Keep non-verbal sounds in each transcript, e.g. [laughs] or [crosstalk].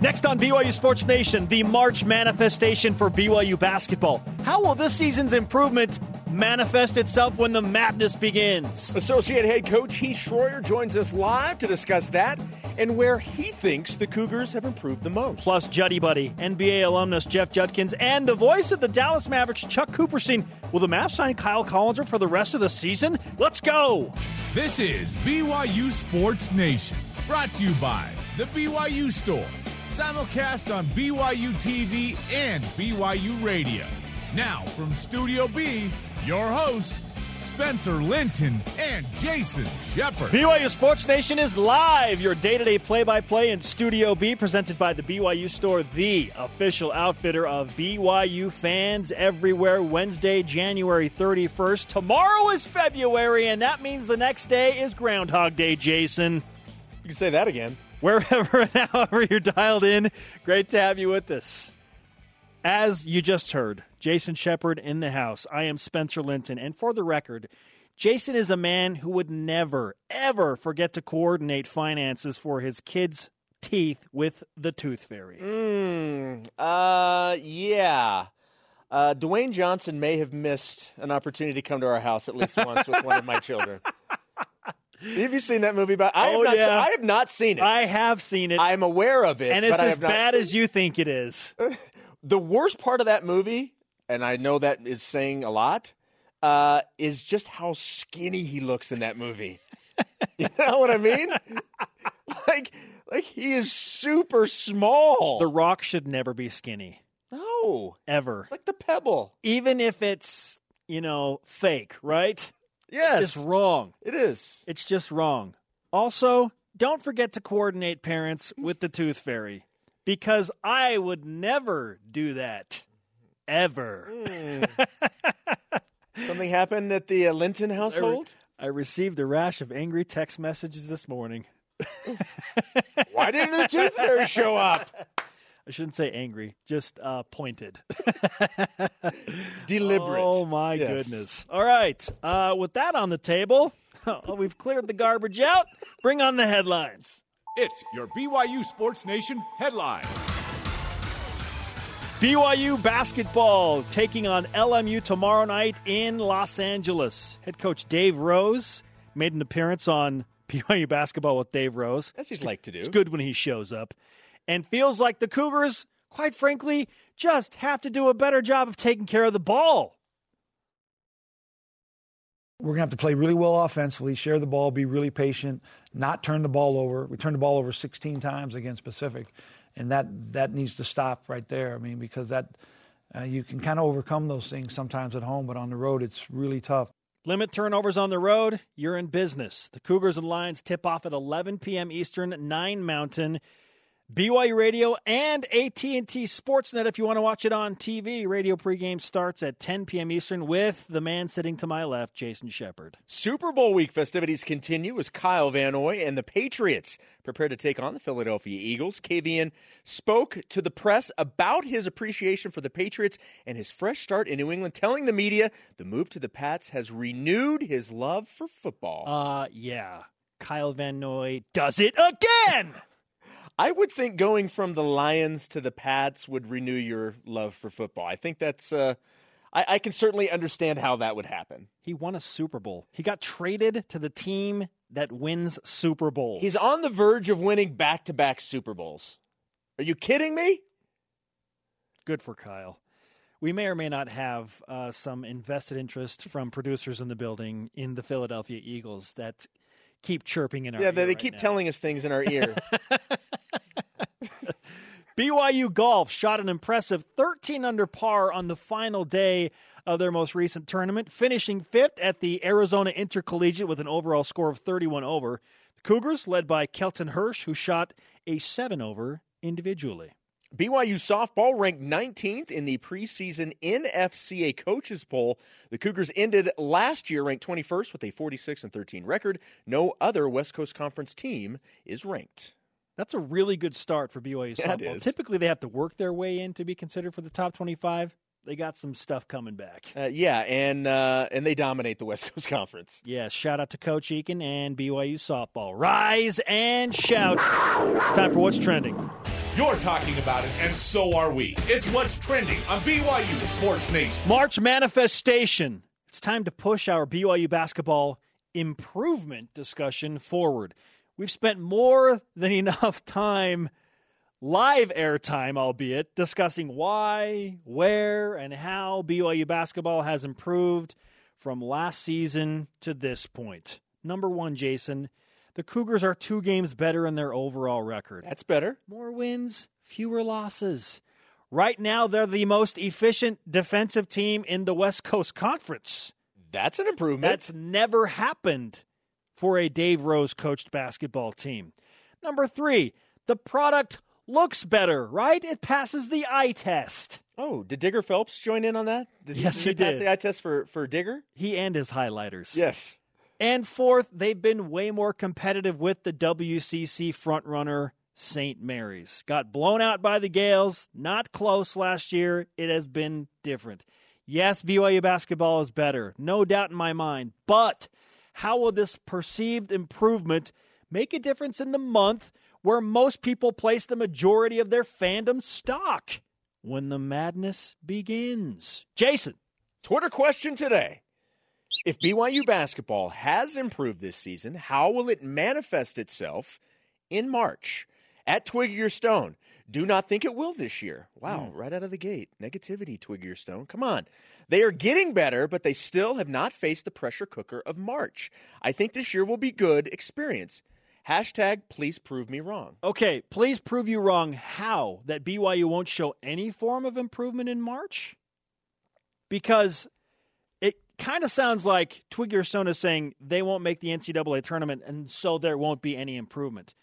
Next on BYU Sports Nation, the March manifestation for BYU basketball. How will this season's improvement manifest itself when the madness begins? Associate head coach Heath Schroyer joins us live to discuss that and where he thinks the Cougars have improved the most. Plus, Juddy Buddy, NBA alumnus Jeff Judkins, and the voice of the Dallas Mavericks, Chuck Cooperstein. Will the Mavs sign Kyle Collinsworth for the rest of the season? Let's go! This is BYU Sports Nation, brought to you by the BYU Store simulcast on BYU TV and BYU Radio. Now, from Studio B, your hosts, Spencer Linton and Jason Shepard. BYU Sports Nation is live, your day to day play by play in Studio B, presented by the BYU Store, the official outfitter of BYU fans everywhere. Wednesday, January 31st. Tomorrow is February, and that means the next day is Groundhog Day, Jason. You can say that again wherever [laughs] and however you're dialed in. Great to have you with us. As you just heard, Jason Shepard in the house. I am Spencer Linton. And for the record, Jason is a man who would never, ever forget to coordinate finances for his kids' teeth with the tooth fairy. Mm, uh, yeah. Uh, Dwayne Johnson may have missed an opportunity to come to our house at least once with one of my children. [laughs] Have you seen that movie? But I, oh, have yeah. not, I have not seen it. I have seen it. I'm aware of it, and it's as not... bad as you think it is. [laughs] the worst part of that movie, and I know that is saying a lot, uh, is just how skinny he looks in that movie. [laughs] you know what I mean? [laughs] like, like he is super small. The Rock should never be skinny. No, ever. It's like the Pebble, even if it's you know fake, right? Yes. It's just wrong. It is. It's just wrong. Also, don't forget to coordinate parents with the tooth fairy because I would never do that. Ever. Mm. [laughs] Something happened at the uh, Linton household? I, re- I received a rash of angry text messages this morning. Why didn't the tooth fairy show up? [laughs] I shouldn't say angry, just uh, pointed. [laughs] Deliberate. Oh, my yes. goodness. All right. Uh, with that on the table, [laughs] we've cleared the garbage out. Bring on the headlines. It's your BYU Sports Nation headline. BYU basketball taking on LMU tomorrow night in Los Angeles. Head coach Dave Rose made an appearance on [laughs] BYU basketball with Dave Rose. As he's like to do. It's good when he shows up and feels like the Cougars, quite frankly, just have to do a better job of taking care of the ball. We're going to have to play really well offensively, share the ball, be really patient, not turn the ball over. We turned the ball over 16 times against Pacific, and that that needs to stop right there. I mean, because that uh, you can kind of overcome those things sometimes at home, but on the road it's really tough. Limit turnovers on the road, you're in business. The Cougars and Lions tip off at 11 p.m. Eastern, 9 Mountain. BYU Radio and AT&T Sportsnet if you want to watch it on TV. Radio pregame starts at 10 p.m. Eastern with the man sitting to my left, Jason Shepard. Super Bowl week festivities continue as Kyle Van Noy and the Patriots prepare to take on the Philadelphia Eagles. KVN spoke to the press about his appreciation for the Patriots and his fresh start in New England, telling the media the move to the Pats has renewed his love for football. Uh, yeah. Kyle Van Noy does it again! I would think going from the Lions to the Pats would renew your love for football. I think that's. Uh, I, I can certainly understand how that would happen. He won a Super Bowl. He got traded to the team that wins Super Bowls. He's on the verge of winning back to back Super Bowls. Are you kidding me? Good for Kyle. We may or may not have uh, some invested interest from producers in the building in the Philadelphia Eagles that keep chirping in our ear. yeah, they, they right keep now. telling us things in our ear. [laughs] [laughs] BYU Golf shot an impressive 13 under par on the final day of their most recent tournament, finishing fifth at the Arizona Intercollegiate with an overall score of 31 over. The Cougars, led by Kelton Hirsch, who shot a 7 over individually. BYU softball ranked 19th in the preseason NFCA coaches poll. The Cougars ended last year ranked 21st with a 46 and 13 record. No other West Coast Conference team is ranked. That's a really good start for BYU [laughs] yeah, softball. Typically, they have to work their way in to be considered for the top 25. They got some stuff coming back. Uh, yeah, and uh, and they dominate the West Coast [laughs] Conference. Yeah, shout out to Coach Eakin and BYU softball. Rise and shout! It's time for what's trending. You're talking about it, and so are we. It's what's trending on BYU Sports Nation. March manifestation. It's time to push our BYU basketball improvement discussion forward. We've spent more than enough time, live airtime, albeit, discussing why, where, and how BYU basketball has improved from last season to this point. Number one, Jason, the Cougars are two games better in their overall record. That's better. More wins, fewer losses. Right now, they're the most efficient defensive team in the West Coast Conference. That's an improvement. That's never happened for a Dave Rose coached basketball team. Number three, the product looks better, right? It passes the eye test. oh, did Digger Phelps join in on that? Did Yes, he, he pass did. the eye test for, for Digger? He and his highlighters. Yes. And fourth, they've been way more competitive with the WCC frontrunner St. Mary's. Got blown out by the Gales, not close last year. It has been different. Yes, BYU basketball is better, no doubt in my mind. But how will this perceived improvement make a difference in the month where most people place the majority of their fandom stock when the madness begins? Jason. Twitter question today. If BYU basketball has improved this season, how will it manifest itself in March? At Twig Your Stone. Do not think it will this year. Wow, hmm. right out of the gate. Negativity, Twig Your Stone. Come on. They are getting better, but they still have not faced the pressure cooker of March. I think this year will be good experience. Hashtag please prove me wrong. Okay, please prove you wrong how that BYU won't show any form of improvement in March? Because kind of sounds like Twiggy Your Stone is saying they won't make the NCAA tournament and so there won't be any improvement.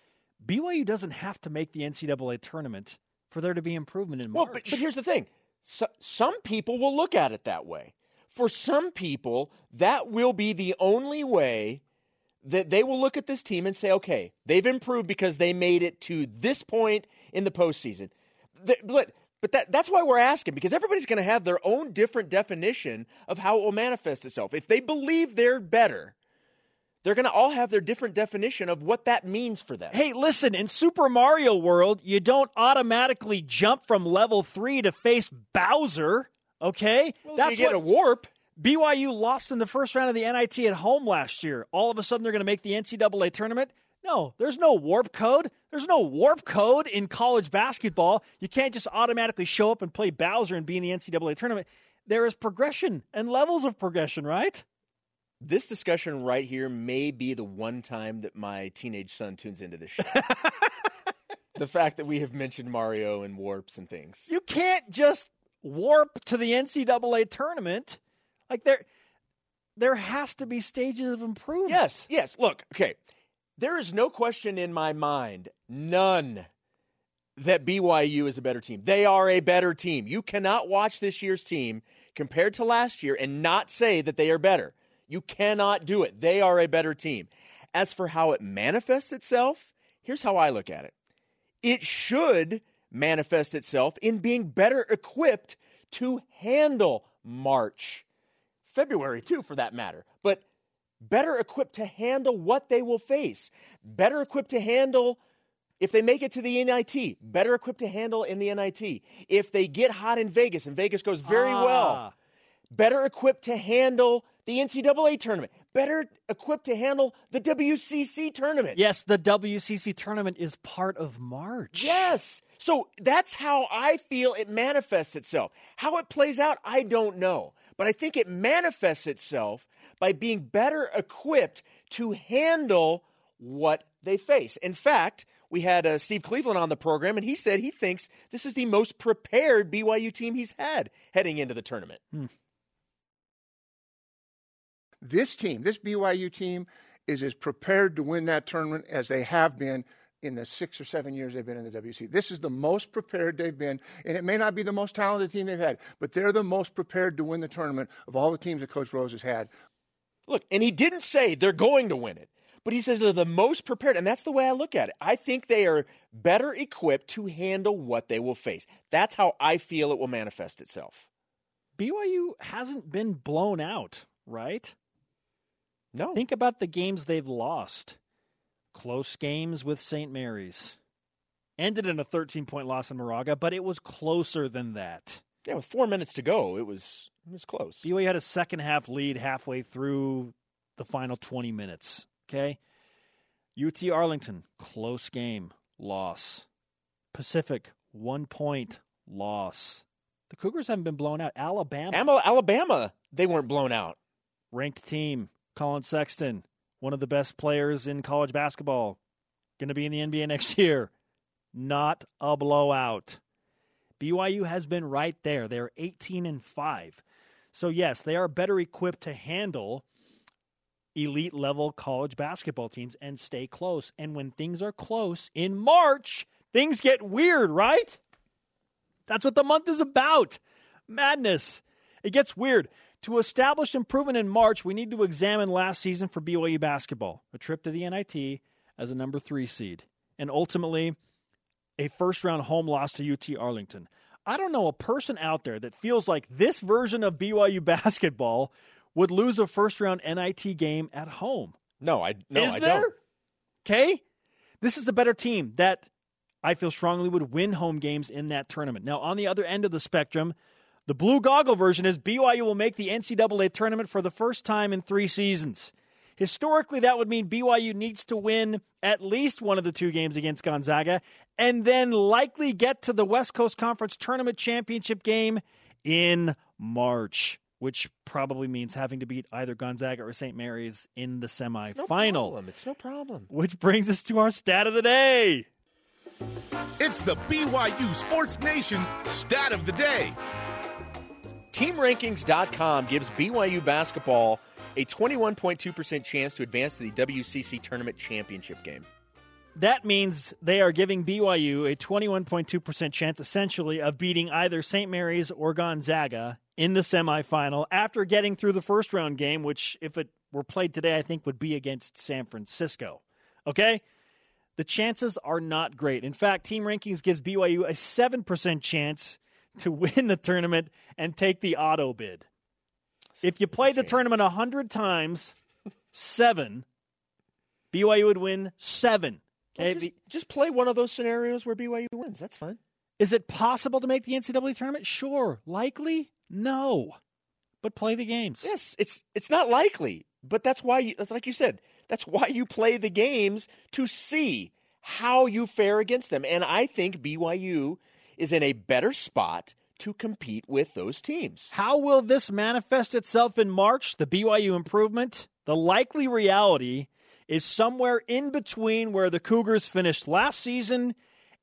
BYU doesn't have to make the NCAA tournament for there to be improvement in March. Well, but, but here's the thing so, some people will look at it that way. For some people, that will be the only way that they will look at this team and say, okay, they've improved because they made it to this point in the postseason. The- but but that, that's why we're asking because everybody's going to have their own different definition of how it will manifest itself. If they believe they're better, they're going to all have their different definition of what that means for them. Hey, listen, in Super Mario World, you don't automatically jump from level three to face Bowser, okay? Well, you get a warp. BYU lost in the first round of the NIT at home last year. All of a sudden, they're going to make the NCAA tournament. No, there's no warp code. There's no warp code in college basketball. You can't just automatically show up and play Bowser and be in the NCAA tournament. There is progression and levels of progression, right? This discussion right here may be the one time that my teenage son tunes into this show. [laughs] the fact that we have mentioned Mario and warps and things. You can't just warp to the NCAA tournament. Like there, there has to be stages of improvement. Yes, yes. Look, okay. There is no question in my mind, none, that BYU is a better team. They are a better team. You cannot watch this year's team compared to last year and not say that they are better. You cannot do it. They are a better team. As for how it manifests itself, here's how I look at it it should manifest itself in being better equipped to handle March, February too, for that matter. But better equipped to handle what they will face, better equipped to handle if they make it to the NIT, better equipped to handle in the NIT. If they get hot in Vegas and Vegas goes very well, Ah. better equipped to handle the NCAA tournament, better equipped to handle the WCC tournament. Yes, the WCC tournament is part of March. Yes. So that's how I feel it manifests itself. How it plays out, I don't know. But I think it manifests itself by being better equipped to handle what they face. In fact, we had uh, Steve Cleveland on the program, and he said he thinks this is the most prepared BYU team he's had heading into the tournament. this team, this BYU team, is as prepared to win that tournament as they have been in the six or seven years they've been in the WC. This is the most prepared they've been, and it may not be the most talented team they've had, but they're the most prepared to win the tournament of all the teams that Coach Rose has had. Look, and he didn't say they're going to win it, but he says they're the most prepared, and that's the way I look at it. I think they are better equipped to handle what they will face. That's how I feel it will manifest itself. BYU hasn't been blown out, right? No. Think about the games they've lost. Close games with St. Mary's. ended in a 13 point loss in Moraga, but it was closer than that. Yeah, with four minutes to go, it was it was close. BYU had a second half lead halfway through the final 20 minutes. Okay. UT Arlington, close game, loss. Pacific, one point, loss. The Cougars haven't been blown out. Alabama, Alabama, Alabama, they weren't blown out. ranked team. Collin Sexton, one of the best players in college basketball, going to be in the NBA next [laughs] year. Not a blowout. BYU has been right there. They're 18 and 5. So yes, they are better equipped to handle elite level college basketball teams and stay close. And when things are close in March, things get weird, right? That's what the month is about. Madness. It gets weird. To establish improvement in March, we need to examine last season for BYU basketball, a trip to the NIT as a number three seed, and ultimately a first round home loss to UT Arlington. I don't know a person out there that feels like this version of BYU [laughs] basketball would lose a first round NIT game at home. No, I no, is I there? don't. Okay. This is the better team that I feel strongly would win home games in that tournament. Now, on the other end of the spectrum, the blue goggle version is BYU will make the NCAA tournament for the first time in three seasons. Historically, that would mean BYU needs to win at least one of the two games against Gonzaga and then likely get to the West Coast Conference Tournament Championship game in March, which probably means having to beat either Gonzaga or St. Mary's in the It's no semifinal. problem. It's no problem. Which brings us to our stat of the day. It's the BYU Sports Nation stat of the day. TeamRankings.com gives BYU basketball a 21.2% chance to advance to the WCC tournament championship game. That means they are giving BYU a 21.2% chance, essentially, of beating either St. Mary's or Gonzaga in the semifinal after getting through the first round game, which, if it were played today, I think would be against San Francisco. Okay? The chances are not great. In fact, Team Rankings gives BYU a 7% chance to [laughs] win the tournament and take the auto bid. If you play the chance. tournament 100 times, seven, BYU would win seven. Well, Okay, just, just play one of those scenarios where BYU wins. That's fine. is it possible to make the NCAA tournament? Sure. Likely? No. But play the games. Yes, it's it's not likely, but that's why you, like you said, that's why you play the games to see how you fare against them. And I think BYU is in a better spot to compete with those teams. How will this manifest itself in March? The BYU improvement? The likely reality is somewhere in between where the Cougars finished last season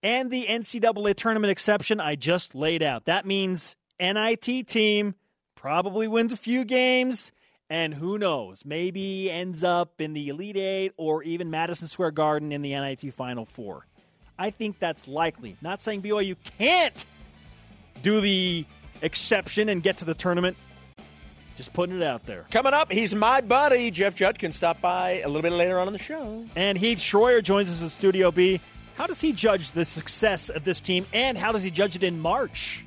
and the NCAA tournament exception I just laid out. That means NIT team probably wins a few games and who knows, maybe ends up in the Elite Eight or even Madison Square Garden in the NIT Final Four. I think that's likely. Not saying BYU can't do the exception and get to the tournament. Just putting it out there. Coming up, he's my buddy. Jeff Judkins stop by a little bit later on in the show. And Heath Schroyer joins us in Studio B. How does he judge the success of this team, and how does he judge it in March?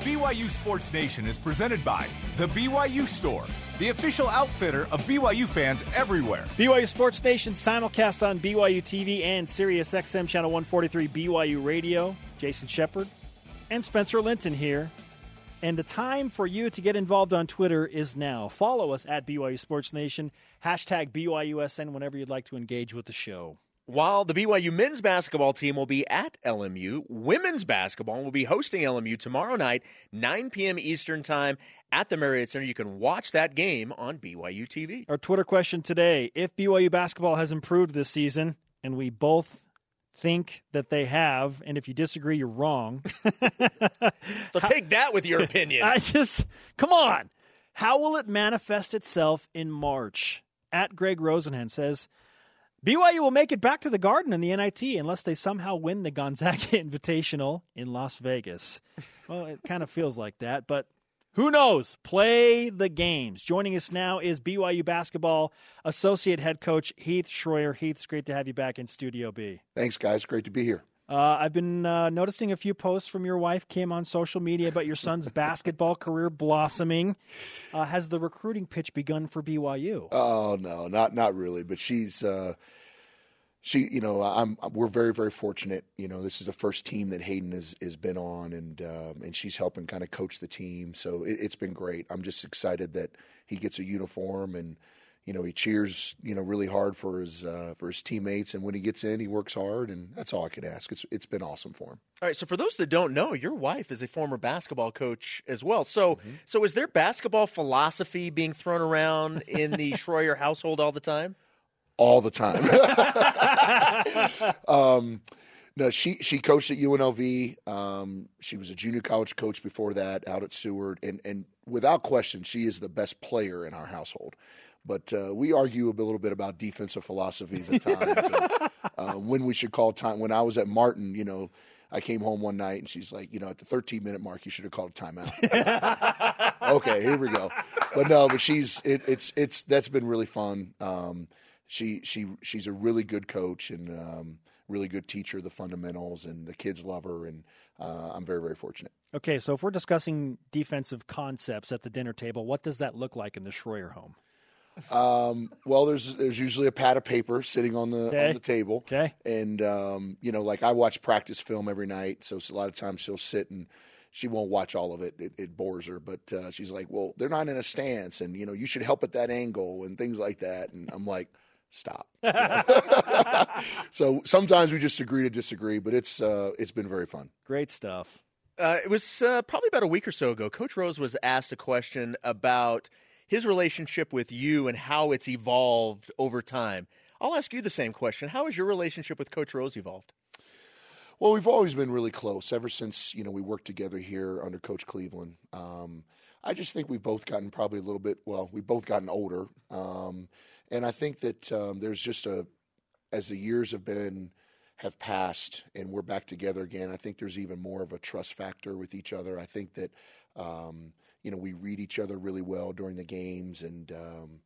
BYU Sports Nation is presented by The BYU Store, the official outfitter of BYU fans everywhere. BYU Sports Nation simulcast on BYU TV and Sirius XM Channel 143 BYU Radio. Jason Shepard and Spencer Linton here. And the time for you to get involved on Twitter is now. Follow us at BYU Sports Nation, hashtag BYUSN whenever you'd like to engage with the show. While the BYU men's basketball team will be at LMU, women's basketball will be hosting LMU tomorrow night, 9 p.m. Eastern Time at the Marriott Center. You can watch that game on BYU TV. Our Twitter question today if BYU basketball has improved this season, and we both think that they have, and if you disagree, you're wrong. [laughs] So take that with your opinion. [laughs] I just, come on. How will it manifest itself in March? At Greg Rosenhan says, BYU will make it back to the Garden in the NIT unless they somehow win the Gonzaga [laughs] Invitational in Las Vegas. Well, it kind of feels like that, but who knows? Play the games. Joining us now is BYU basketball associate head coach Heath Schroyer. Heath, it's great to have you back in Studio B. Thanks, guys. Great to be here. Uh, I've been uh, noticing a few posts from your wife, Kim, on social media about your son's [laughs] basketball career blossoming. Uh, has the recruiting pitch begun for BYU? Oh no, not not really. But she's uh, she, you know, I'm we're very very fortunate. You know, this is the first team that Hayden has has been on, and um, and she's helping kind of coach the team. So it, it's been great. I'm just excited that he gets a uniform and you know he cheers you know really hard for his uh, for his teammates and when he gets in he works hard and that's all I could ask it's it's been awesome for him. All right, so for those that don't know, your wife is a former basketball coach as well. So mm-hmm. so is there basketball philosophy being thrown around in the [laughs] Schroyer household all the time? All the time. [laughs] um, no, she she coached at UNLV. Um, she was a junior college coach before that out at Seward, and and without question, she is the best player in our household. But uh, we argue a little bit about defensive philosophies at times, and, [laughs] uh, when we should call time. When I was at Martin, you know. I came home one night and she's like, you know, at the 13 minute mark, you should have called a timeout. [laughs] okay, here we go. But no, but she's it, it's it's that's been really fun. Um, she she she's a really good coach and um, really good teacher. Of the fundamentals and the kids love her, and uh, I'm very very fortunate. Okay, so if we're discussing defensive concepts at the dinner table, what does that look like in the Schroyer home? Um, well, there's there's usually a pad of paper sitting on the okay. on the table. Okay. And um, you know, like I watch practice film every night, so a lot of times she'll sit and she won't watch all of it. It, it bores her, but uh, she's like, "Well, they're not in a stance, and you know, you should help at that angle and things like that." And I'm like, stop. [laughs] so sometimes we just agree to disagree, but it's uh, it's been very fun. Great stuff. Uh, it was uh, probably about a week or so ago. Coach Rose was asked a question about his relationship with you and how it's evolved over time. I'll ask you the same question. How has your relationship with Coach Rose evolved? Well, we've always been really close ever since you know we worked together here under Coach Cleveland. Um, I just think we've both gotten probably a little bit. Well, we've both gotten older. Um, and I think that um, there's just a, as the years have been, have passed and we're back together again, I think there's even more of a trust factor with each other. I think that, um, you know, we read each other really well during the games and, um,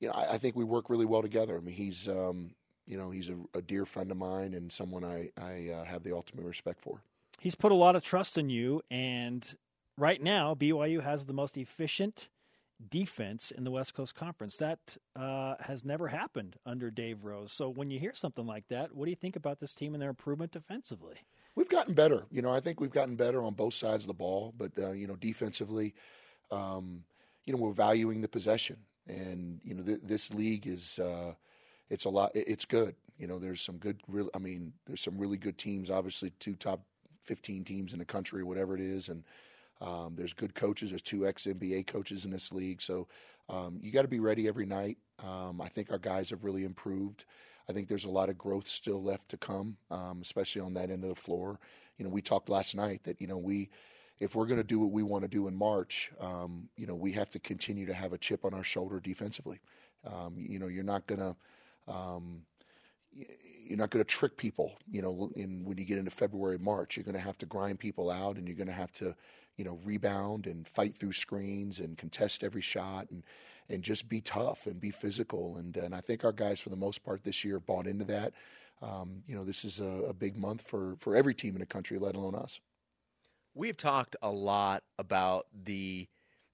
you know, I, I, think we work really well together. I mean, he's, um, you know, he's a, a, dear friend of mine and someone I, I uh, have the ultimate respect for. He's put a lot of trust in you, and right now BYU has the most efficient defense in the West Coast Conference. That uh, has never happened under Dave Rose. So when you hear something like that, what do you think about this team and their improvement defensively? We've gotten better. You know, I think we've gotten better on both sides of the ball, but uh, you know, defensively, um, you know, we're valuing the possession, and you know, th- this league is uh, it's a lot. It's good. You know, there's some good. Real, I mean, there's some really good teams. Obviously, two top 15 teams in the country, whatever it is, and um, there's good coaches. There's two ex NBA coaches in this league, so um, you got to be ready every night. Um, I think our guys have really improved. I think there's a lot of growth still left to come, um, especially on that end of the floor. You know, we talked last night that you know we, if we're going to do what we want to do in March, um, you know, we have to continue to have a chip on our shoulder defensively. Um, you know, you're not going to you're not going to trick people, you know, in when you get into February, March. You're going to have to grind people out, and you're going to have to, you know, rebound and fight through screens and contest every shot and and just be tough and be physical. And and I think our guys, for the most part, this year have bought into that. Um, you know, this is a, a, big month for for every team in the country, let alone us. We've talked a lot about the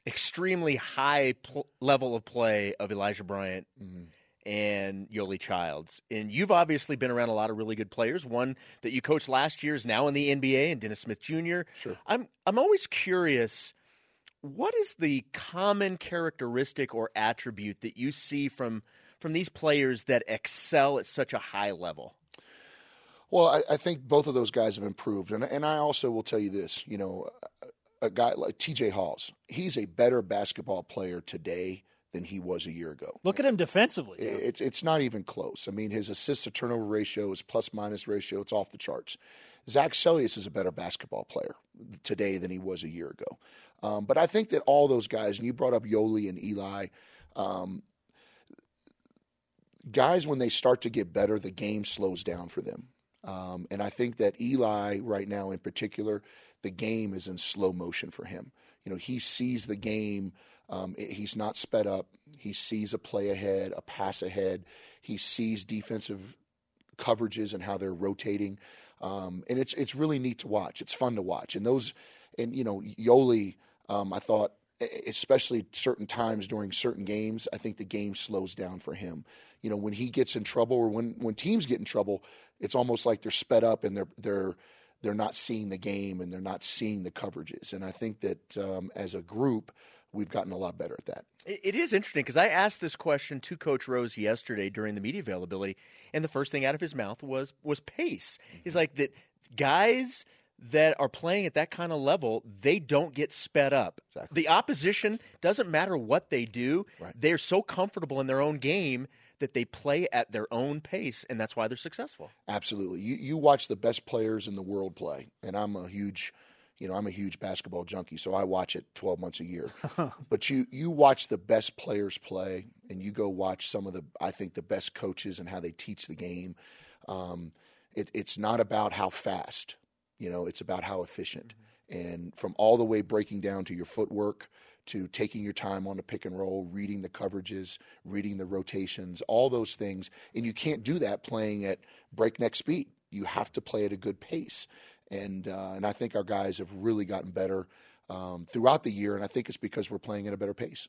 extremely high pl- level of play of Elijah Bryant. Mm-hmm and Yoeli Childs. And you've obviously been around a lot of really good players. One that you coached last year is now in the NBA, and Dennis Smith Jr. Sure. I'm I'm always curious. What is the common characteristic or attribute that you see from from these players that excel at such a high level? Well, I, I think both of those guys have improved, and and I also will tell you this. You know, a guy like T.J. Haws, he's a better basketball player today than he was a year ago. Look at him defensively. It's it's not even close. I mean, his assist to turnover ratio, his plus minus ratio, it's off the charts. Zach Seljaas is a better basketball player today than he was a year ago. Um, but I think that all those guys, and you brought up Yoeli and Eli, um, guys, when they start to get better, the game slows down for them. Um, and I think that Eli, right now in particular, the game is in slow motion for him. You know, he sees the game um, he's not sped up. He sees a play ahead, a pass ahead. He sees defensive coverages and how they're rotating, um, and it's it's really neat to watch. It's fun to watch, and those, and you know, Yoeli, um, I thought, especially certain times during certain games, I think the game slows down for him. you know, when he gets in trouble or when when teams get in trouble, it's almost like they're sped up and they're they're they're not seeing the game and they're not seeing the coverages. And I think that um, as a group, we've gotten a lot better at that. It is interesting because I asked this question to Coach Rose yesterday during the media availability, and the first thing out of his mouth was was pace. He's mm-hmm. like that guys that are playing at that kind of level, they don't get sped up. Exactly. The opposition doesn't matter what they do; Right. they're so comfortable in their own game that they play at their own pace, and that's why they're successful. Absolutely. You you watch the best players in the world play, and I'm a huge, you know, I'm a huge basketball junkie, so I watch it 12 months a year. [laughs] but you you watch the best players play, and you go watch some of the I think the best coaches and how they teach the game. Um, it, it's not about how fast, you know, it's about how efficient, and from all the way breaking down to your footwork. To taking your time on the pick and roll, reading the coverages, reading the rotations, all those things. And you can't do that playing at breakneck speed. You have to play at a good pace. And, uh, and I think our guys have really gotten better um, throughout the year. And I think it's because we're playing at a better pace.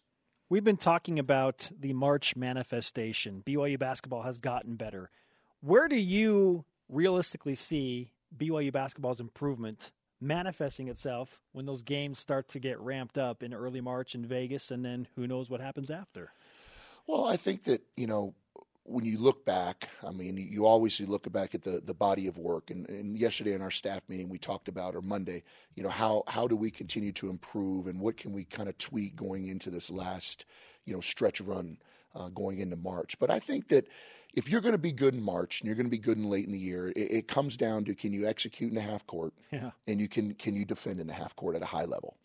We've been talking about the March manifestation. BYU basketball has gotten better. Where do you realistically see BYU basketball's improvement manifesting itself when those games start to get ramped up in early March in Vegas and then who knows what happens after? Well, I think that, you know, when you look back, I mean, you always look back at the, the body of work. And, and yesterday in our staff meeting, we talked about, or Monday, you know, how, how do we continue to improve and what can we kind of tweak going into this last, you know, stretch run uh, going into March. But I think that if you're going to be good in March and you're going to be good in late in the year, it, it comes down to can you execute in a half court Yeah. and you can, can you defend in a half court at a high level?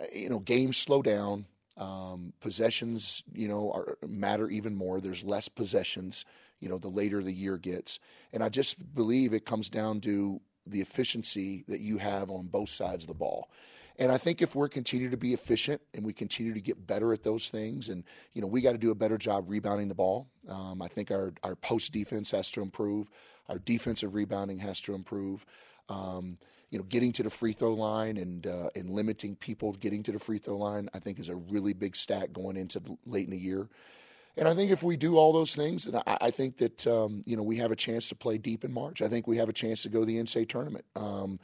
Uh, you know, games slow down. Um, possessions, you know, are, matter even more. There's less possessions, you know, the later the year gets. And I just believe it comes down to the efficiency that you have on both sides of the ball. And I think if we're continue to be efficient and we continue to get better at those things, and you know, we got to do a better job rebounding the ball. Um, I think our our post defense has to improve. Our defensive rebounding has to improve. Um, you know, getting to the free throw line and uh, and limiting people getting to the free throw line, I think is a really big stack going into late in the year. And I think if we do all those things, then I, I think that um, you know we have a chance to play deep in March. I think we have a chance to go to the NCAA tournament um,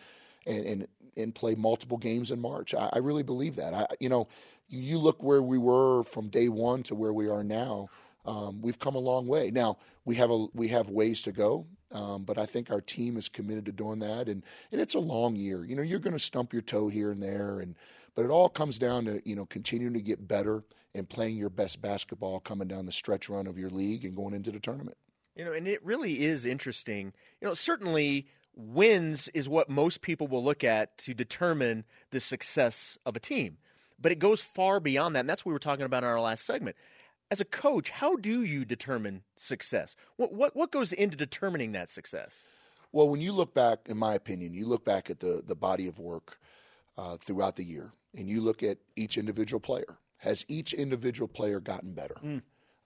and, and and play multiple games in March. I, I really believe that. I, you know, you, you look where we were from day one to where we are now. Um, we've come a long way. Now we have a we have ways to go, um, but I think our team is committed to doing that. And and it's a long year. You know, you're going to stump your toe here and there, and but it all comes down to you know continuing to get better and playing your best basketball coming down the stretch run of your league and going into the tournament. You know, and it really is interesting. You know, certainly wins is what most people will look at to determine the success of a team. But it goes far beyond that, and that's what we were talking about in our last segment. As a coach, how do you determine success? What what, what goes into determining that success? Well, when you look back, in my opinion, you look back at the, the body of work uh, throughout the year and you look at each individual player. Has each individual player gotten better?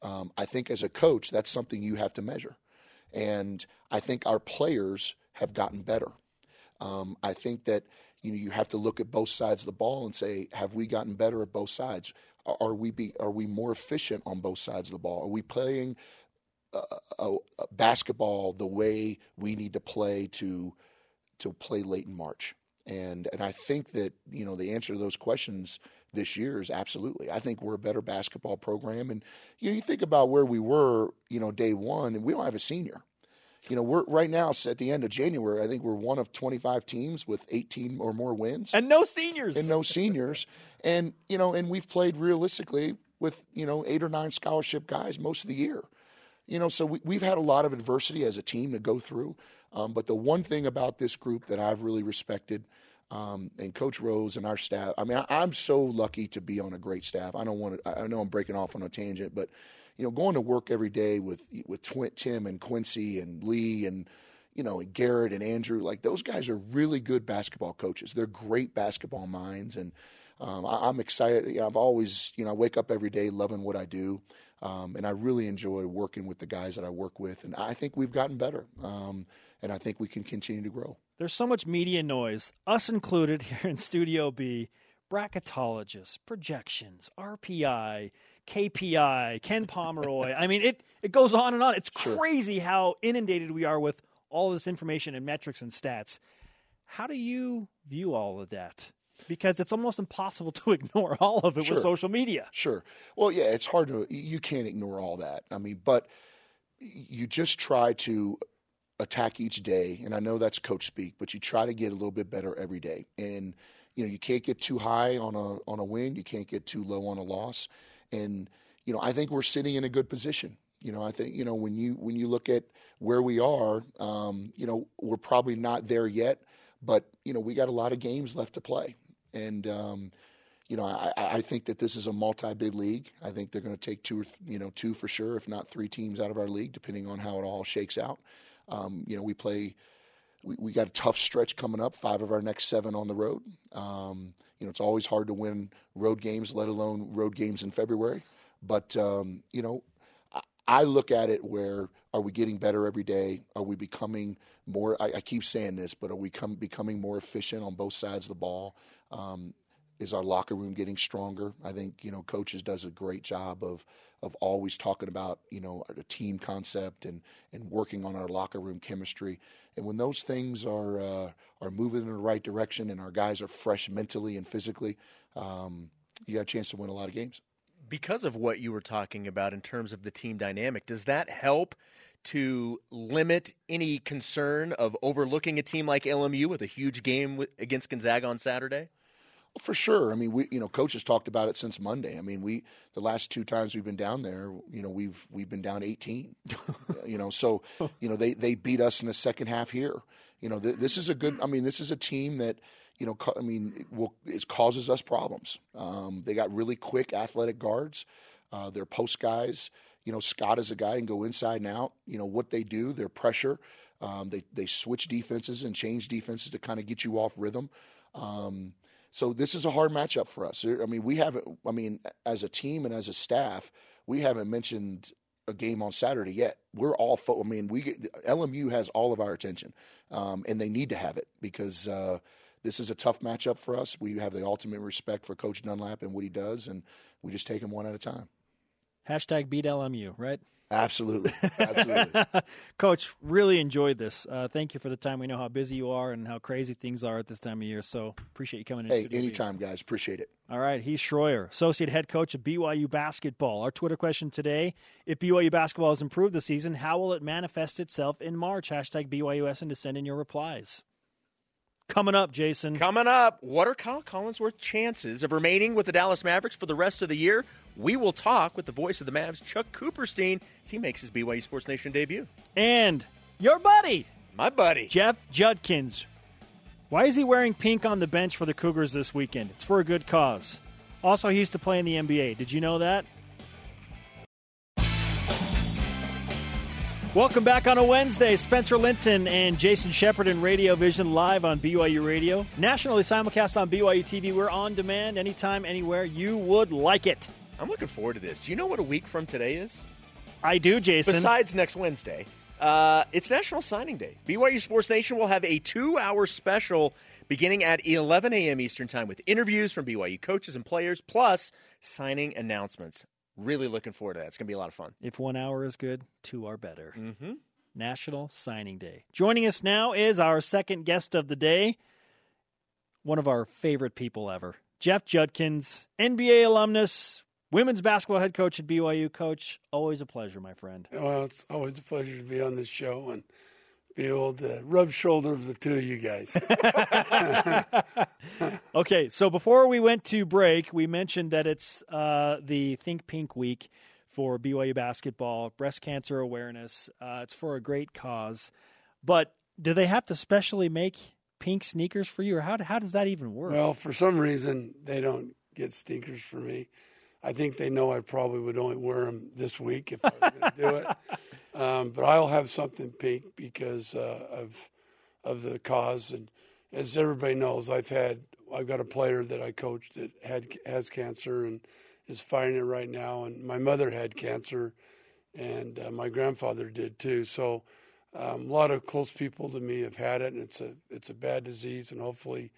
Um, I think as a coach, that's something you have to measure. And I think our players have gotten better. Um, I think that you know you have to look at both sides of the ball and say, have we gotten better at both sides? Are, we be are we more efficient on both sides of the ball? Are we playing uh, uh, basketball the way we need to play to to play late in March? And and I think that you know the answer to those questions this year is absolutely. I think we're a better basketball program, and you know you think about where we were, you know, day one, and we don't have a senior. You know, we're right now at the end of January. I think we're one of 25 teams with 18 or more wins And no seniors. and no seniors. And you know, and we've played realistically with you know eight or nine scholarship guys most of the year. You know, so we, we've had a lot of adversity as a team to go through. Um, but the one thing about this group that I've really respected, um, and Coach Rose and our staff. I mean, I, I'm so lucky to be on a great staff. I don't want to. I know I'm breaking off on a tangent, but you know, going to work every day with with Twin, Tim and Quincy and Lee and you know, and Garrett and Andrew, like those guys are really good basketball coaches. They're great basketball minds, and um, I, I'm excited. You know, I've always, you know, I wake up every day loving what I do, um, and I really enjoy working with the guys that I work with. And I think we've gotten better, um, and I think we can continue to grow. There's so much media noise, us included [laughs] here in Studio B. Bracketologists, projections, RPI, KPI, Ken Pomeroy. I mean, it it goes on and on. It's crazy how inundated we are with all this information and metrics and stats. How do you view all of that? Because it's almost impossible [laughs] to ignore all of it Sure. with social media. Sure. Well, yeah, it's hard to. You can't ignore all that. I mean, but you just try to attack each day, and I know that's coach speak, but you try to get a little bit better every day. And you know, you can't get too high on a on a win, you can't get too low on a loss. And you know, I think we're sitting in a good position. You know, I think you know when you when you look at where we are, um, you know, we're probably not there yet, but you know, we got a lot of games left to play, and um, you know, I, I think that this is a multi-bid league. I think they're going to take two, or th- you know, two for sure, if not three teams out of our league, depending on how it all shakes out. Um, you know, we play. We, we got a tough stretch coming up. Five of our next seven on the road. Um, you know, it's always hard to win road games, let alone road games in February. But um, you know, I, I look at it where are we getting better every day? Are we becoming more? I, I keep saying this, but are we come, becoming more efficient on both sides of the ball? Um, is our locker room getting stronger? I think you know coaches does a great job of of always talking about you know a team concept and and working on our locker room chemistry. And when those things are uh, are moving in the right direction and our guys are fresh mentally and physically, um, you got a chance to win a lot of games. because of what you were talking about in terms of the team dynamic, does that help to limit any concern of overlooking a team like LMU with a huge game against Gonzaga on Saturday? For sure. I mean, we you know, coach has talked about it since Monday. I mean, we the last two times we've been down there, you know, we've we've been down 18. [laughs] you know, so you know they they beat us in the second half here. You know, th- this is a good. I mean, this is a team that you know. I mean, it, will, it causes us problems. Um, they got really quick, athletic guards. Uh, their post guys. You know, Scott is a guy and go inside and out. You know what they do. Their pressure. Um, they they switch defenses and change defenses to kind of get you off rhythm. Um, so this is a hard matchup for us. I mean, we haven't. I mean, as a team and as a staff, we haven't mentioned a game on Saturday yet. We're all. Fo- I mean, we get, LMU has all of our attention, um, and they need to have it because uh, this is a tough matchup for us. We have the ultimate respect for Coach Dunlap and what he does, and we just take them one at a time. Hashtag beat LMU, right? Absolutely, absolutely. [laughs] Coach, really enjoyed this. Uh, thank you for the time. We know how busy you are and how crazy things are at this time of year. So appreciate you coming in. hey, studio. anytime, guys. Appreciate it. All right, Heath Schroyer, associate head coach of BYU basketball. Our Twitter question today: If BYU basketball has improved this season, how will it manifest itself in March? Hashtag BYUSN to send in your replies. Coming up, Jason. Coming up, what are Kyle Collinsworth's chances of remaining with the Dallas Mavericks for the rest of the year? We will talk with the voice of the Mavs, Chuck Cooperstein, as he makes his BYU Sports Nation debut. And your buddy, My buddy. Jeff Judkins. Why is he wearing pink on the bench for the Cougars this weekend? It's for a good cause. Also, he used to play in the NBA. Did you know that? Welcome back on a Wednesday. Spencer Linton and Jason Shepard in Radio Vision live on BYU Radio. Nationally simulcast on BYU TV. We're on demand anytime, anywhere you would like it. I'm looking forward to this. Do you know what a week from today is? I do, Jason. Besides next Wednesday, uh, it's National Signing Day. BYU Sports Nation will have a two hour special beginning at 11 a.m. Eastern Time with interviews from BYU coaches and players, plus signing announcements. Really looking forward to that. It's going to be a lot of fun. if one hour is good, two are better. Mm-hmm. National Signing Day. Joining us now is our second guest of the day, one of our favorite people ever, Jeff Judkins, NBA alumnus, women's basketball head coach at BYU. Coach, always a pleasure, my friend. Well, it's always a pleasure to be on this show and be able to rub shoulders with the two of you guys. [laughs] [laughs] Okay, so before we went to break, we mentioned that it's uh, the Think Pink Week for BYU basketball, breast cancer awareness. Uh, it's for a great cause. But do they have to specially make pink sneakers for you, or how, how does that even work? well, for some reason, they don't get sneakers for me. I think they know I probably would only wear them this week if I was going to do it. [laughs] Um, but I'll have something pink because uh, of of the cause. And as everybody knows, I've had I've got a player that I coached that had has cancer and is fighting it right now. And my mother had cancer, and uh, my grandfather did too. So um, a lot of close people to me have had it, and it's a it's a bad disease. And hopefully,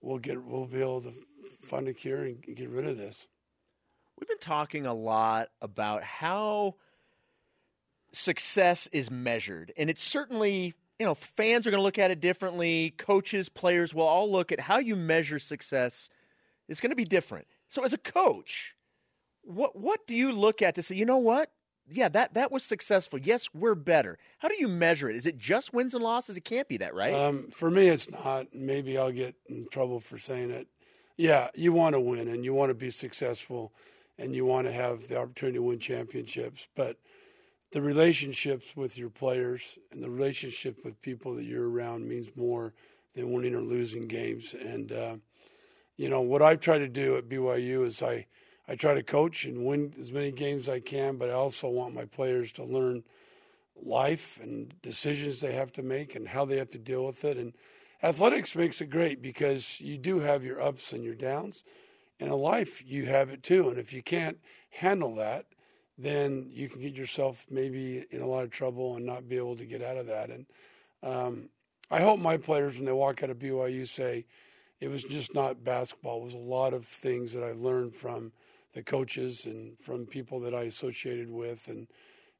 we'll get we'll be able to find a cure and get rid of this. We've been talking a lot about how success is measured, and it's certainly you know fans are going to look at it differently. Coaches, players will all look at how you measure success is going to be different. So, as a coach, what what do you look at to say, you know what? Yeah, that that was successful. Yes, we're better. How do you measure it? Is it just wins and losses? It can't be that, right? Um, for me, it's not. Maybe I'll get in trouble for saying it. Yeah, you want to win and you want to be successful and you want to have the opportunity to win championships. But the relationships with your players and the relationship with people that you're around means more than winning or losing games. And, uh, you know, what I try to do at BYU is I, I try to coach and win as many games as I can, but I also want my players to learn life and decisions they have to make and how they have to deal with it. And athletics makes it great because you do have your ups and your downs. In a life, you have it too. And if you can't handle that, then you can get yourself maybe in a lot of trouble and not be able to get out of that. And um, I hope my players, when they walk out of BYU, say it was just not basketball. It was a lot of things that I've learned from the coaches and from people that I associated with, and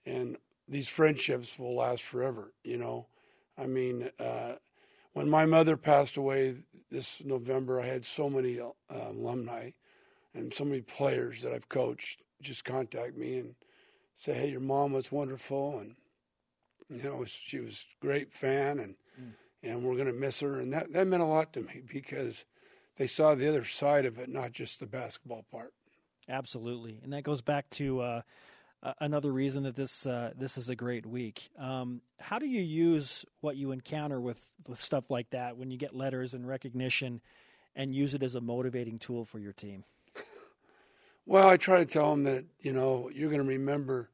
and these friendships will last forever. You know, I mean, uh, when my mother passed away this November, I had so many uh, alumni and so many players that I've coached just contact me and say, "Hey, your mom was wonderful, and you know she was a great fan, and mm. and we're going to miss her." And that that meant a lot to me because they saw the other side of it, not just the basketball part. Absolutely, and that goes back to uh, another reason that this uh, this is a great week. Um, how do you use what you encounter with with stuff like that when you get letters and recognition, and use it as a motivating tool for your team? Well, I try to tell them that you know you're going to remember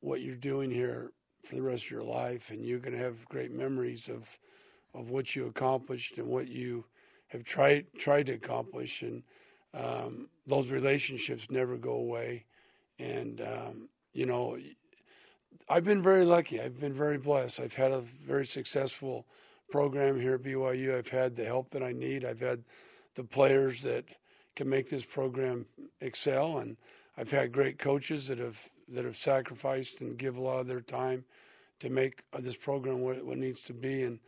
what you're doing here for the rest of your life, and you're going to have great memories of of what you accomplished and what you have tried tried to accomplish, and um, those relationships never go away. And um, you know, I've been very lucky. I've been very blessed. I've had a very successful program here at BYU. I've had the help that I need. I've had the players that can make this program excel. And I've had great coaches that have that have sacrificed and give a lot of their time to make this program what, what it needs to be. And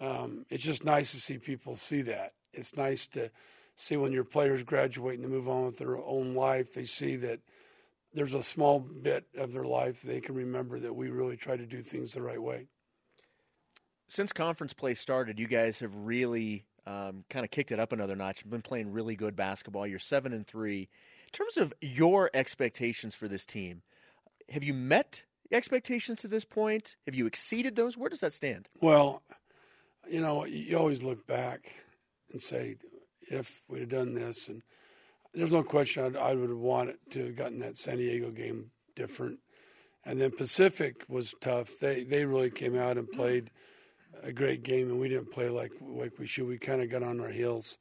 um, it's just nice to see people see that. It's nice to see when your players graduate and they move on with their own life, they see that there's a small bit of their life they can remember that we really try to do things the right way. Since conference play started, you guys have really um, kind of kicked it up another notch. You've been playing really good basketball. You're seven and three. In terms of your expectations for this team, have you met expectations to this point? Have you exceeded those? Where does that stand? Well, you know, you always look back and say, if we'd have done this, and there's no question I'd, I would have wanted to have gotten that San Diego game different. And then Pacific was tough. They they really came out and played a great game, and we didn't play like like we should. We kind of got on our heels.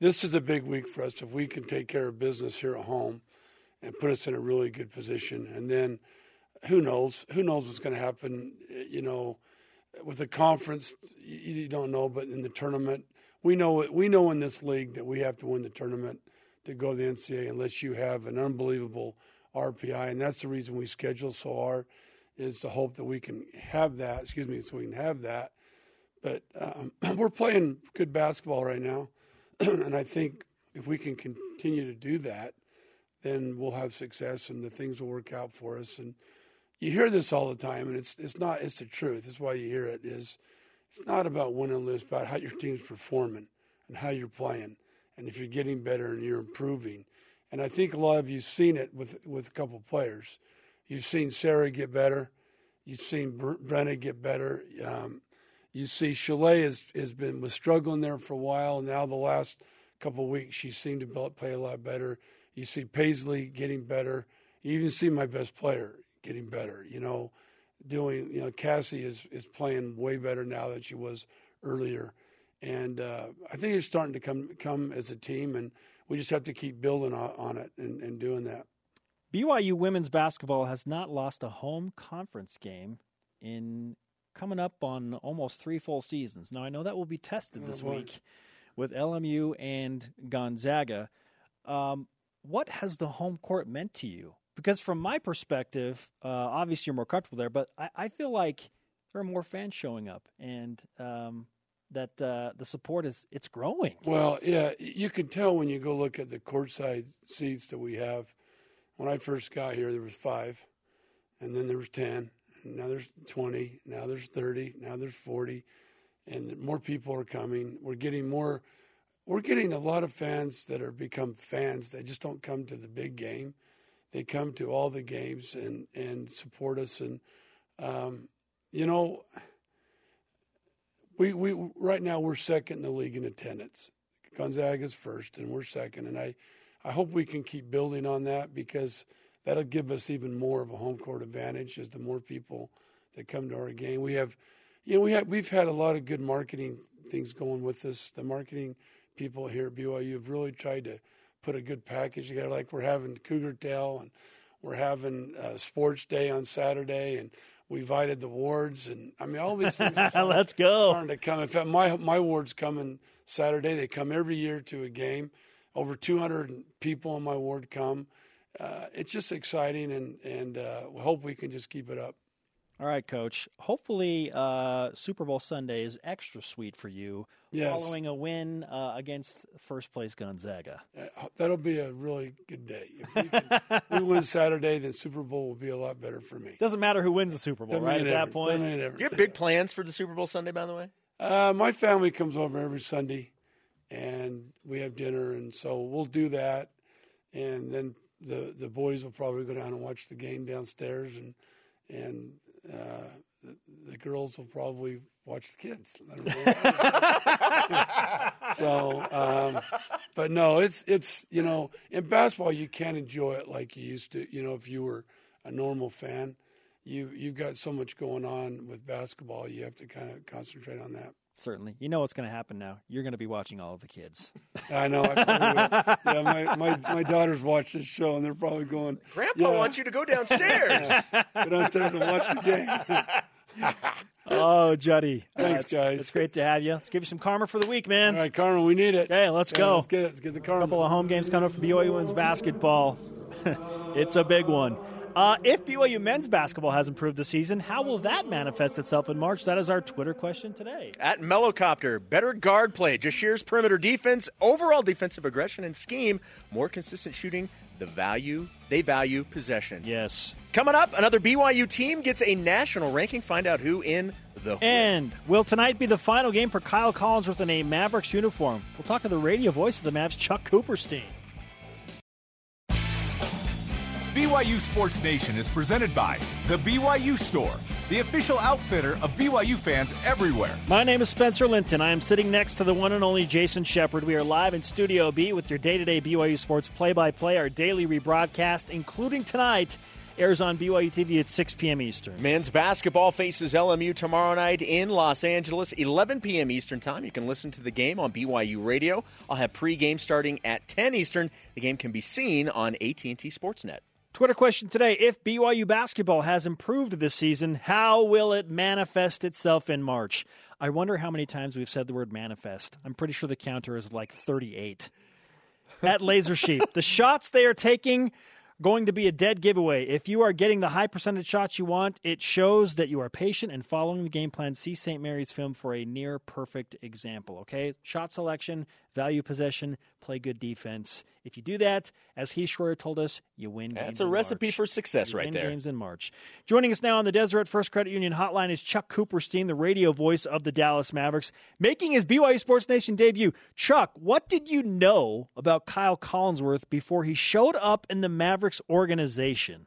This is a big week for us if we can take care of business here at home and put us in a really good position. And then who knows? Who knows what's going to happen? You know, with the conference, you, you don't know, but in the tournament, we know we know in this league that we have to win the tournament to go to the NCAA unless you have an unbelievable RPI, and that's the reason we schedule so hard is to hope that we can have that. Excuse me, so we can have that but um, [clears throat] we're playing good basketball right now, [clears throat] and I think if we can continue to do that, then we'll have success and the things will work out for us. And you hear this all the time, and it's it's not it's the truth. That's why you hear it. Is it's not about winning and lose, about how your team's performing and how you're playing, and if you're getting better and you're improving. And I think a lot of you've seen it with with a couple players. You've seen Sarah get better. You've seen Brenna get better. Um, you see, Shalae has, has been was struggling there for a while. Now the last couple of weeks, she seemed to play a lot better. You see Paisley getting better. You even see my best player getting better. You know, doing you know Cassie is is playing way better now than she was earlier, and uh, I think it's starting to come come as a team, and we just have to keep building on, on it and, and doing that. BYU women's basketball has not lost a home conference game in coming up on almost three full seasons. Now, I know that will be tested this oh, week with LMU and Gonzaga. Um, what has the home court meant to you? Because from my perspective, uh, obviously you're more comfortable there, but I, I, feel like there are more fans showing up, and um, that uh, the support is it's growing. Well, yeah, you can tell when you go look at the courtside seats that we have. When I first got here, there was five, and then there was ten, now there's twenty, now there's thirty, now there's forty, and more people are coming. We're getting more. We're getting a lot of fans that are become fans. They just don't come to the big game. They come to all the games and and support us. And um, you know, we we right now we're second in the league in attendance. Gonzaga's first, and we're second. And I, I hope we can keep building on that because that'll give us even more of a home court advantage as the more people that come to our game. We have, you know, we have we've had a lot of good marketing things going with us. The marketing people here at BYU have really tried to put a good package together. Like we're having Cougar Tail and we're having uh, Sports Day on Saturday, and we invited the wards, and I mean all these things. [laughs] Let's go. Starting to come. In fact, my my ward's coming Saturday. They come every year to a game. Over 200 people in my ward come. Uh, it's just exciting, and and uh, we hope we can just keep it up. All right, Coach. Hopefully, uh, Super Bowl Sunday is extra sweet for you yes. following a win uh, against first place Gonzaga. Uh, that'll be a really good day. If we, can, we, win Saturday, then Super Bowl will be a lot better for me. Doesn't matter who wins the Super Bowl, Doesn't right? At ever, that point, do you have big plans for the Super Bowl Sunday, by the way? Uh, my family comes over every Sunday, and we have dinner, and so we'll do that, and then the the boys will probably go down and watch the game downstairs, and and uh, the, the, girls will probably watch the kids. [laughs] so, um, but no, it's it's you know in basketball you can't enjoy it like you used to. You know, if you were a normal fan, you you've got so much going on with basketball. You have to kind of concentrate on that. Certainly, you know what's going to happen now. You're going to be watching all of the kids. [laughs] I know. I yeah, my, my my daughters watch this show, and they're probably going. Grandpa yeah. wants you to go downstairs. [laughs] go downstairs and watch the game. [laughs] oh, Juddy. Thanks, uh, it's, guys. It's great to have you. Let's give you some karma for the week, man. All right, karma, we need it. Okay, let's yeah, go. Let's get it. Let's get the karma. A couple of home games coming up for BYU women's basketball. it's a big one. Uh, if BYU men's basketball has improved this season, how will that manifest itself in March? That is our Twitter question today. At Mellowcopter, better guard play, Jahshire's perimeter defense, overall defensive aggression and scheme, more consistent shooting. The value they value possession. Yes. Coming up, another BYU team gets a national ranking. Find out who in the and will tonight be the final game for Kyle Collinsworth in a Mavericks uniform? We'll talk to the radio voice of the Mavs, Chuck Cooperstein. BYU Sports Nation is presented by The BYU Store, the official outfitter of BYU fans everywhere. My name is Spencer Linton. I am sitting next to the one and only Jason Shepard. We are live in Studio B with your day to day BYU Sports play by play, our daily rebroadcast, including tonight. Airs on BYU TV at 6 p.m. Eastern. Men's basketball faces LMU tomorrow night in Los Angeles, 11 p.m. Eastern Time. You can listen to the game on BYU Radio. I'll have pregame starting at 10 Eastern. The game can be seen on AT&T Sportsnet. Twitter question today If BYU basketball has improved this season, how will it manifest itself in March? I wonder how many times we've said the word manifest. I'm pretty sure the counter is like 38. At Laser Sheep, the shots they are taking going to be a dead giveaway. If you are getting the high percentage shots you want, it shows that you are patient and following the game plan. See St. Mary's film for a near perfect example. Okay, shot selection, value possession, play good defense. If you do that, as Heath Schroyer told us, you win. Games. That's a recipe March. for success, you right there. Games in March. Joining us now on the Deseret First Credit Union Hotline is Chuck Cooperstein, the radio voice of the Dallas Mavericks, making his BYU Sports Nation debut. Chuck, what did you know about Kyle Collinsworth before he showed up in the Mavericks organization?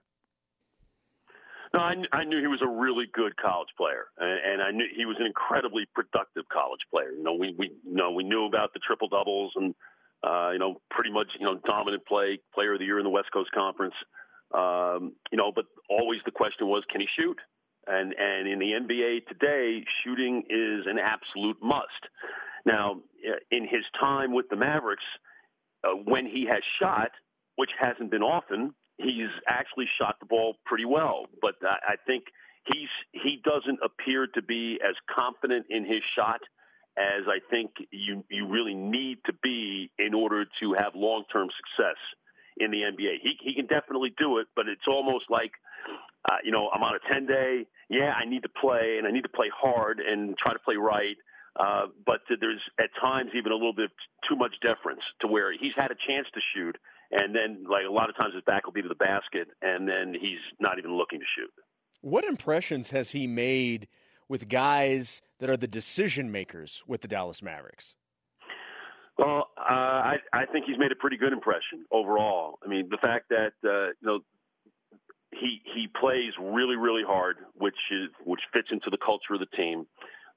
No, I, I knew he was a really good college player, and, and I knew he was an incredibly productive college player. You know, we we you know we knew about the triple doubles and uh, you know pretty much you know dominant play, player of the year in the West Coast Conference. Um, you know, but always the question was, can he shoot? And and in the NBA today, shooting is an absolute must. Now, in his time with the Mavericks, uh, when he has shot, which hasn't been often, he's actually shot the ball pretty well. But I, think he's he doesn't appear to be as confident in his shot as I think you you really need to be in order to have long term success in the NBA. He he can definitely do it, but it's almost like uh, you know I'm on a 10 day. Yeah, I need to play and I need to play hard and try to play right. Uh, but there's at times even a little bit too much deference to where he's had a chance to shoot, and then like a lot of times his back will be to the basket, and then he's not even looking to shoot. What impressions has he made with guys that are the decision makers with the Dallas Mavericks? Well, uh, I, I think he's made a pretty good impression overall. I mean, the fact that uh, you know he he plays really really hard, which is which fits into the culture of the team.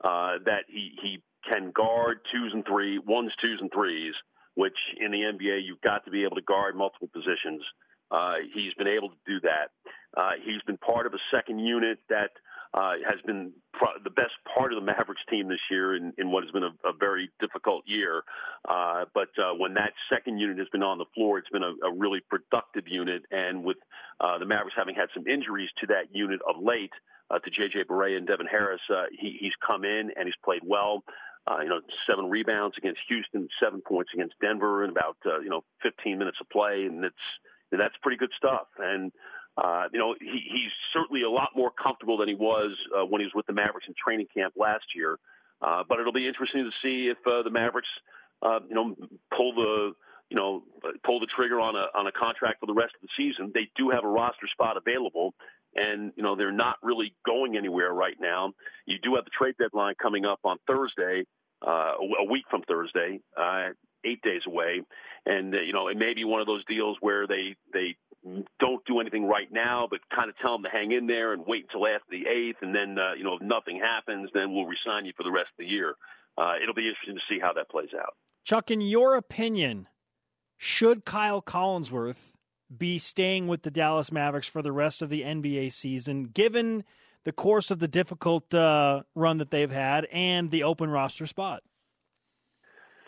Uh, that he he can guard twos and three ones, twos and threes, which in the NBA you've got to be able to guard multiple positions. Uh, he's been able to do that. Uh, he's been part of a second unit that uh, has been pro- the best part of the Mavericks team this year in, in what has been a, a very difficult year. Uh, but uh, when that second unit has been on the floor, it's been a, a really productive unit. And with uh, the Mavericks having had some injuries to that unit of late, to J.J. Barea and Devin Harris, he, he's come in and he's played well. Uh, you know, seven rebounds against Houston, seven points against Denver in about uh, you know 15 minutes of play, and it's that's pretty good stuff. And uh, you know, he, he's certainly a lot more comfortable than he was uh, when he was with the Mavericks in training camp last year. Uh, but it'll be interesting to see if uh, the Mavericks, uh, you know, pull the you know pull the trigger on a on a contract for the rest of the season. They do have a roster spot available, and you know they're not really going anywhere right now. You do have the trade deadline coming up on Thursday, uh, a week from Thursday, uh, eight days away, and uh, you know it may be one of those deals where they they don't do anything right now, but kind of tell them to hang in there and wait until after the eighth, and then uh, you know if nothing happens, then we'll resign you for the rest of the year. Uh, it'll be interesting to see how that plays out. Chuck, in your opinion, should Kyle Collinsworth be staying with the Dallas Mavericks for the rest of the NBA season, given the course of the difficult uh, run that they've had and the open roster spot?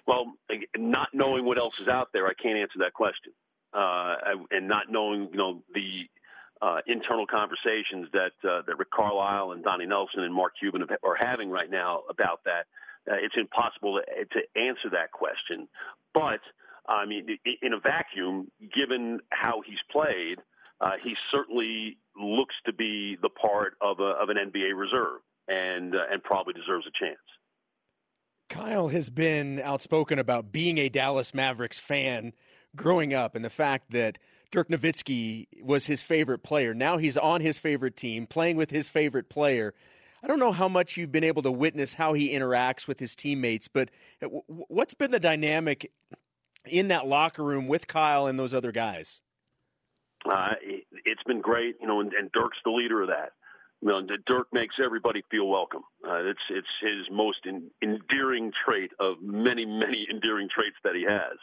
Well, not knowing what else is out there, I can't answer that question uh, and not knowing, you know, the uh, internal conversations that uh, that Rick Carlisle and Donnie Nelson and Mark Cuban are having right now about that. Uh, it's impossible to, to answer that question. But I mean, in a vacuum, given how he's played, uh, he certainly looks to be the part of, a, of an NBA reserve, and uh, and probably deserves a chance. Kyle has been outspoken about being a Dallas Mavericks fan growing up and the fact that Dirk Nowitzki was his favorite player. Now he's on his favorite team, playing with his favorite player. I don't know how much you've been able to witness how he interacts with his teammates, but what's been the dynamic in that locker room with Kyle and those other guys? Uh, it's been great, you know, and, and Dirk's the leader of that. You know, Dirk makes everybody feel welcome. Uh, it's it's his most in, endearing trait of many many endearing traits that he has.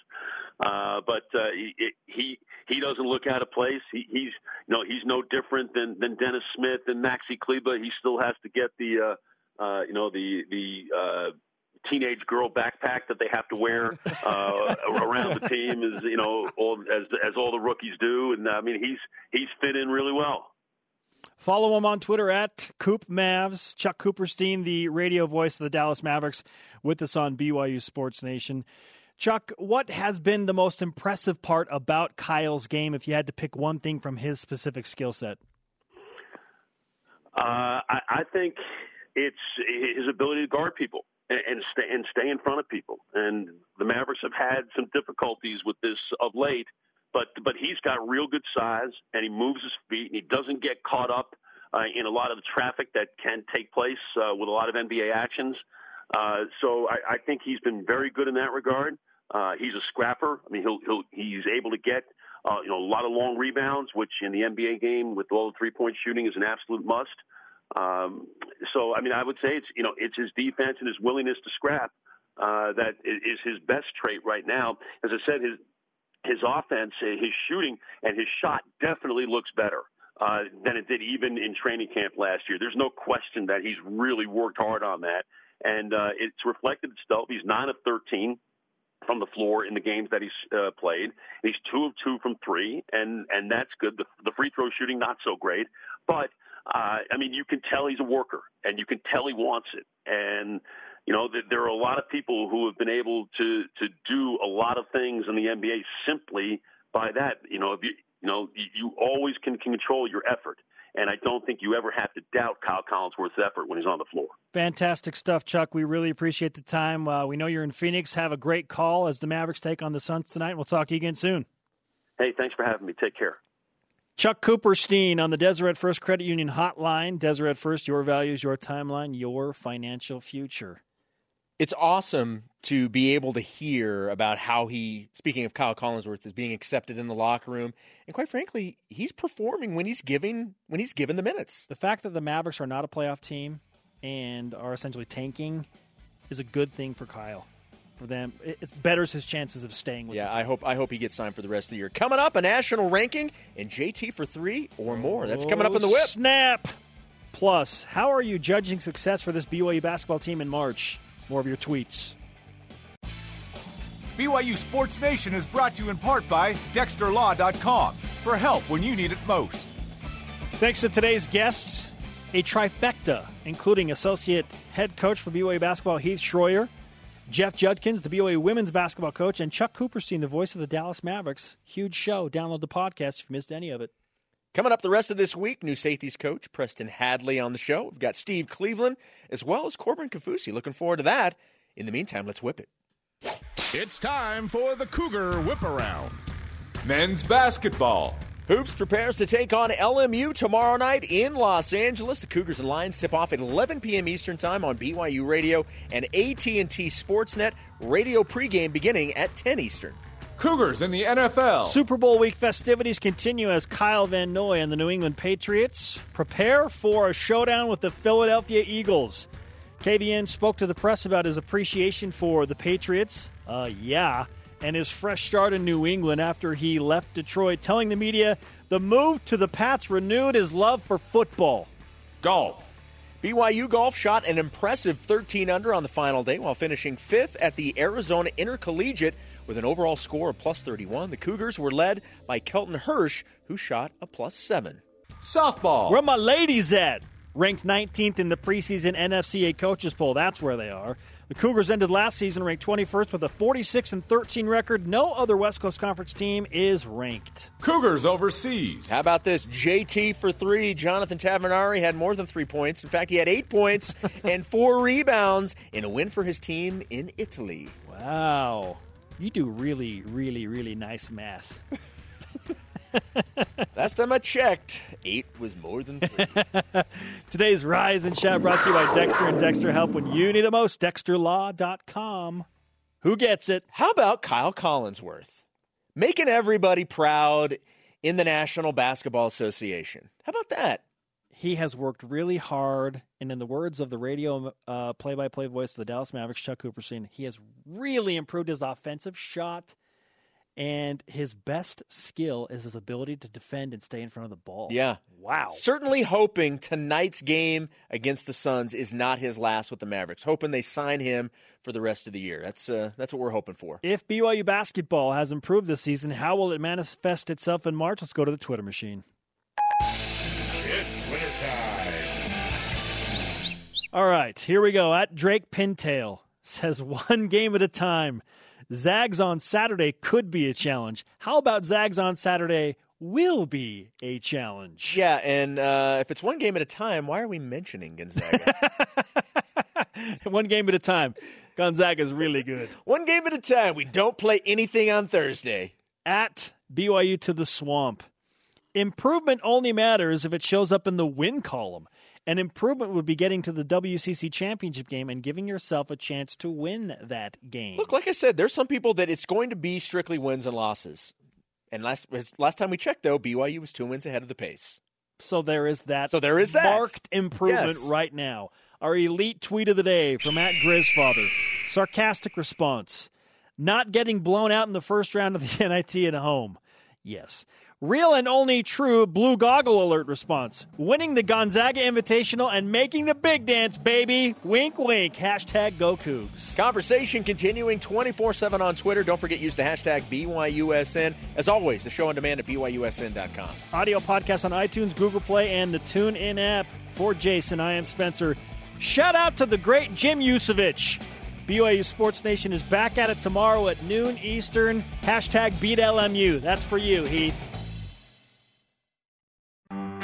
Uh, but uh, he, he he doesn't look out of place. He, he's you know he's no different than than Dennis Smith and Maxi Kleber. He still has to get the uh, uh, you know the the uh, teenage girl backpack that they have to wear uh, [laughs] around the team is you know all, as as all the rookies do. And I mean he's he's fit in really well. Follow him on Twitter at Coop Mavs. Chuck Cooperstein, the radio voice of the Dallas Mavericks, with us on BYU Sports Nation. Chuck, what has been the most impressive part about Kyle's game if you had to pick one thing from his specific skill set? Uh, I, I, think it's his ability to guard people and, and, stay, and stay in front of people. And the Mavericks have had some difficulties with this of late, but but he's got real good size and he moves his feet and he doesn't get caught up uh, in a lot of the traffic that can take place uh, with a lot of NBA actions. Uh, so I, I think he's been very good in that regard. Uh, he's a scrapper. I mean, he'll, he'll he's able to get uh, you know a lot of long rebounds, which in the NBA game with all the three point shooting is an absolute must. Um, so I mean, I would say it's you know it's his defense and his willingness to scrap uh, that is his best trait right now. As I said, his his offense, his shooting, and his shot definitely looks better. Uh, than it did even in training camp last year. There's no question that he's really worked hard on that and uh, it's reflected itself. He's nine of thirteen from the floor in the games that he's uh, played. He's two of two from three, and and that's good. The, the free throw shooting not so great, but uh, I mean you can tell he's a worker, and you can tell he wants it. And you know there are a lot of people who have been able to to do a lot of things in the NBA simply by that, you know, if you you know, you, you always can, can control your effort. And I don't think you ever have to doubt Kyle Collinsworth's effort when he's on the floor. Fantastic stuff, Chuck. We really appreciate the time. Uh, we know you're in Phoenix. Have a great call as the Mavericks take on the Suns tonight. We'll talk to you again soon. Hey, thanks for having me. Take care. Chuck Cooperstein on the Deseret First Credit Union hotline. Deseret First, your values, your timeline, your financial future. It's awesome to be able to hear about how he, speaking of Kyle Collinsworth, is being accepted in the locker room, and quite frankly, he's performing when he's giving when he's given the minutes. The fact that the Mavericks are not a playoff team and are essentially tanking is a good thing for Kyle. For them, it betters his chances of staying. with Yeah, the I hope I hope he gets signed for the rest of the year. Coming up, a national ranking and JT for three or more. That's coming up in the whip. Oh, snap. Plus, how are you judging success for this BYU basketball team in March? More of your tweets. BYU Sports Nation is brought to you in part by DexterLaw.com for help when you need it most. Thanks to today's guests, a trifecta, including associate head coach for BYU basketball Heath Schroyer, Jeff Judkins, the BOA women's basketball coach, and Chuck Cooperstein, the voice of the Dallas Mavericks. Huge show. Download the podcast if you missed any of it. Coming up the rest of this week, new safeties coach Preston Hadley on the show. We've got Steve Cleveland as well as Corbin Kaufusi. Looking forward to that. In the meantime, let's whip it. It's time for the Cougar Whip Around. Men's basketball. Hoops prepares to take on LMU tomorrow night in Los Angeles. The Cougars and Lions tip off at 11 p.m. Eastern Time on BYU Radio and AT&T Sportsnet. Radio pregame beginning at 10 Eastern. Cougars in the NFL. Super Bowl week festivities continue as Kyle Van Noy and the New England Patriots prepare for a showdown with the Philadelphia Eagles. KVN spoke to the press about his appreciation for the Patriots, uh, yeah, and his fresh start in New England after he left Detroit, telling the media the move to the Pats renewed his love for football. Golf. BYU Golf shot an impressive 13 under on the final day while finishing fifth at the Arizona Intercollegiate with an overall score of plus 31. The Cougars were led by Kelton Hirsch, who shot a plus seven. Softball. Where my ladies at? Ranked 19th in the preseason NFCA coaches poll. That's where they are. The Cougars ended last season ranked 21st with a 46 and 13 record. No other West Coast Conference team is ranked. Cougars overseas. How about this? JT for three. Jonathan Tavernari had more than three points. In fact, he had eight points [laughs] and four rebounds in a win for his team in Italy. Wow. You do really, really, really nice math. [laughs] Last time I checked, eight was more than three. [laughs] Today's Rise and Shout brought to you by Dexter and Dexter Help when you need it most. DexterLaw.com. Who gets it? How about Kyle Collinsworth? Making everybody proud in the National Basketball Association. How about that? He has worked really hard, and in the words of the radio uh, play-by-play voice of the Dallas Mavericks, Chuck Cooperstein, he has really improved his offensive shot, and his best skill is his ability to defend and stay in front of the ball. Yeah. Wow. Certainly hoping tonight's game against the Suns is not his last with the Mavericks. Hoping they sign him for the rest of the year. That's uh, that's what we're hoping for. If BYU basketball has improved this season, how will it manifest itself in March? Let's go to the Twitter machine. It's Twitter time. All right, here we go. At Drake Pintail says [laughs] one game at a time. Zags on Saturday could be a challenge. How about Zags on Saturday will be a challenge? Yeah, and uh, if it's one game at a time, why are we mentioning Gonzaga? [laughs] one game at a time. Gonzaga is really good. [laughs] one game at a time. We don't play anything on Thursday. At BYU to the swamp. Improvement only matters if it shows up in the win column. An improvement would be getting to the WCC championship game and giving yourself a chance to win that game. Look, like I said, there's some people that it's going to be strictly wins and losses. And last last time we checked, though, BYU was two wins ahead of the pace. So there is that. So there is that. marked improvement Yes. right now. Our elite tweet of the day from Matt Grisfather. Sarcastic response: Not getting blown out in the first round of the [laughs] NIT at home. Yes. Real and only true blue goggle alert response. Winning the Gonzaga Invitational and making the big dance, baby. Wink, wink. Hashtag go Cougs. Conversation continuing 24 7 on Twitter. Don't forget, use the hashtag BYUSN. As always, the show on demand at BYUSN.com. Audio podcast on iTunes, Google Play, and the TuneIn app. For Jason, I am Spencer. Shout out to the great Jim Yusevich. BYU Sports Nation is back at it tomorrow at noon Eastern. Hashtag BeatLMU. That's for you, Heath.